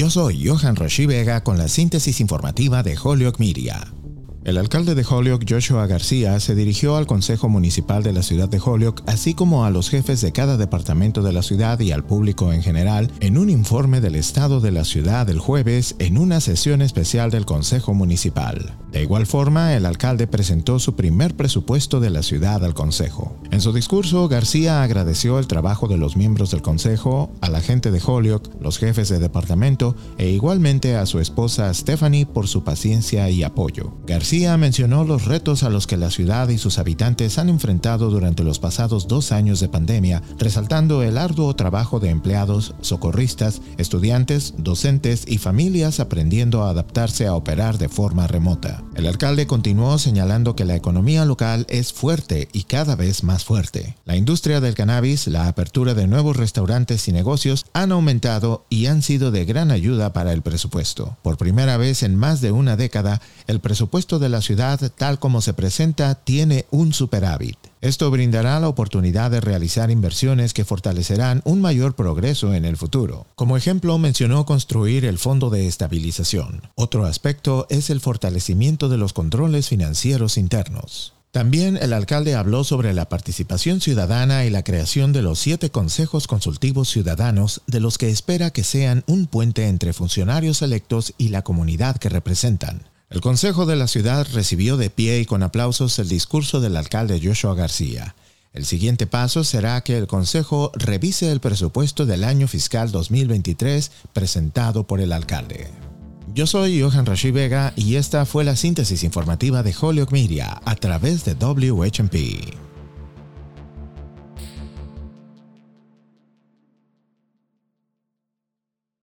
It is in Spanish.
Yo soy Johan Rashi Vega con la síntesis informativa de Holyoke Media. El alcalde de Holyoke, Joshua García, se dirigió al Consejo Municipal de la ciudad de Holyoke, así como a los jefes de cada departamento de la ciudad y al público en general, en un informe del estado de la ciudad el jueves en una sesión especial del Consejo Municipal. De igual forma, el alcalde presentó su primer presupuesto de la ciudad al Consejo. En su discurso, García agradeció el trabajo de los miembros del Consejo, a la gente de Holyoke, los jefes de departamento e igualmente a su esposa Stephanie por su paciencia y apoyo. García mencionó los retos a los que la ciudad y sus habitantes han enfrentado durante los pasados dos años de pandemia, resaltando el arduo trabajo de empleados, socorristas, estudiantes, docentes y familias aprendiendo a adaptarse a operar de forma remota. El alcalde continuó señalando que la economía local es fuerte y cada vez más fuerte. La industria del cannabis, la apertura de nuevos restaurantes y negocios han aumentado y han sido de gran ayuda para el presupuesto. Por primera vez en más de una década, el presupuesto de la ciudad tal como se presenta tiene un superávit. Esto brindará la oportunidad de realizar inversiones que fortalecerán un mayor progreso en el futuro. Como ejemplo, mencionó construir el Fondo de Estabilización. Otro aspecto es el fortalecimiento de los controles financieros internos. También el alcalde habló sobre la participación ciudadana y la creación de los siete consejos consultivos ciudadanos de los que espera que sean un puente entre funcionarios electos y la comunidad que representan. El Consejo de la Ciudad recibió de pie y con aplausos el discurso del alcalde Joshua García. El siguiente paso será que el Consejo revise el presupuesto del año fiscal 2023 presentado por el alcalde. Yo soy Johan Rashi Vega y esta fue la síntesis informativa de Holyoke Media a través de WHMP.